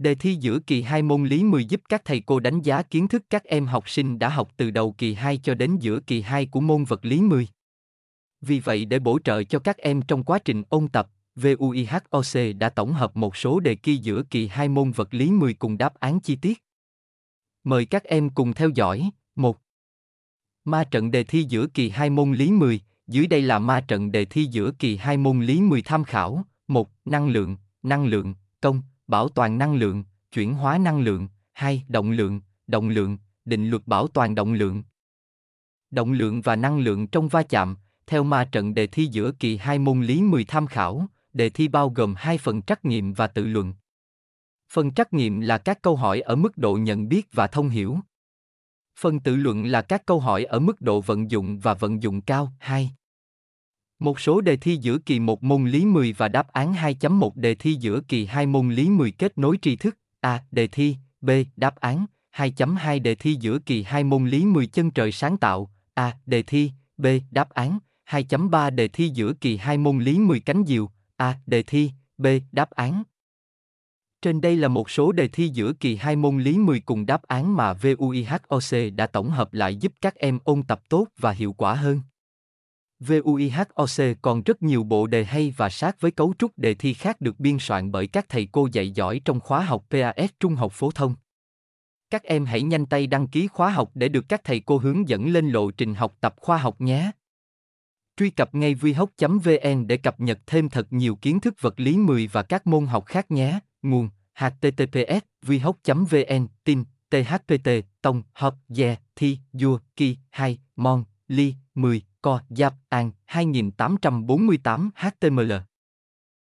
Đề thi giữa kỳ 2 môn lý 10 giúp các thầy cô đánh giá kiến thức các em học sinh đã học từ đầu kỳ 2 cho đến giữa kỳ 2 của môn vật lý 10. Vì vậy để bổ trợ cho các em trong quá trình ôn tập, VUIHOC đã tổng hợp một số đề thi giữa kỳ 2 môn vật lý 10 cùng đáp án chi tiết. Mời các em cùng theo dõi. 1. Ma trận đề thi giữa kỳ 2 môn lý 10, dưới đây là ma trận đề thi giữa kỳ 2 môn lý 10 tham khảo. 1. Năng lượng, năng lượng, công, bảo toàn năng lượng, chuyển hóa năng lượng. hai Động lượng, động lượng, định luật bảo toàn động lượng. Động lượng và năng lượng trong va chạm, theo ma trận đề thi giữa kỳ 2 môn lý 10 tham khảo, đề thi bao gồm hai phần trắc nghiệm và tự luận. Phần trắc nghiệm là các câu hỏi ở mức độ nhận biết và thông hiểu. Phần tự luận là các câu hỏi ở mức độ vận dụng và vận dụng cao. 2. Một số đề thi giữa kỳ 1 môn lý 10 và đáp án 2.1 đề thi giữa kỳ 2 môn lý 10 kết nối tri thức. A. Đề thi. B. Đáp án. 2.2 đề thi giữa kỳ 2 môn lý 10 chân trời sáng tạo. A. Đề thi. B. Đáp án. 2.3 đề thi giữa kỳ 2 môn lý 10 cánh diều. A. Đề thi. B. Đáp án. Trên đây là một số đề thi giữa kỳ 2 môn lý 10 cùng đáp án mà VUIHOC đã tổng hợp lại giúp các em ôn tập tốt và hiệu quả hơn. VUIHOC còn rất nhiều bộ đề hay và sát với cấu trúc đề thi khác được biên soạn bởi các thầy cô dạy giỏi trong khóa học PAS Trung học phổ thông. Các em hãy nhanh tay đăng ký khóa học để được các thầy cô hướng dẫn lên lộ trình học tập khoa học nhé. Truy cập ngay vihoc.vn để cập nhật thêm thật nhiều kiến thức vật lý 10 và các môn học khác nhé. Nguồn https vihoc.vn tin thpt tông, hợp, dè, thi, dua, ki, hai, mon ly 10 co giáp an 2848 html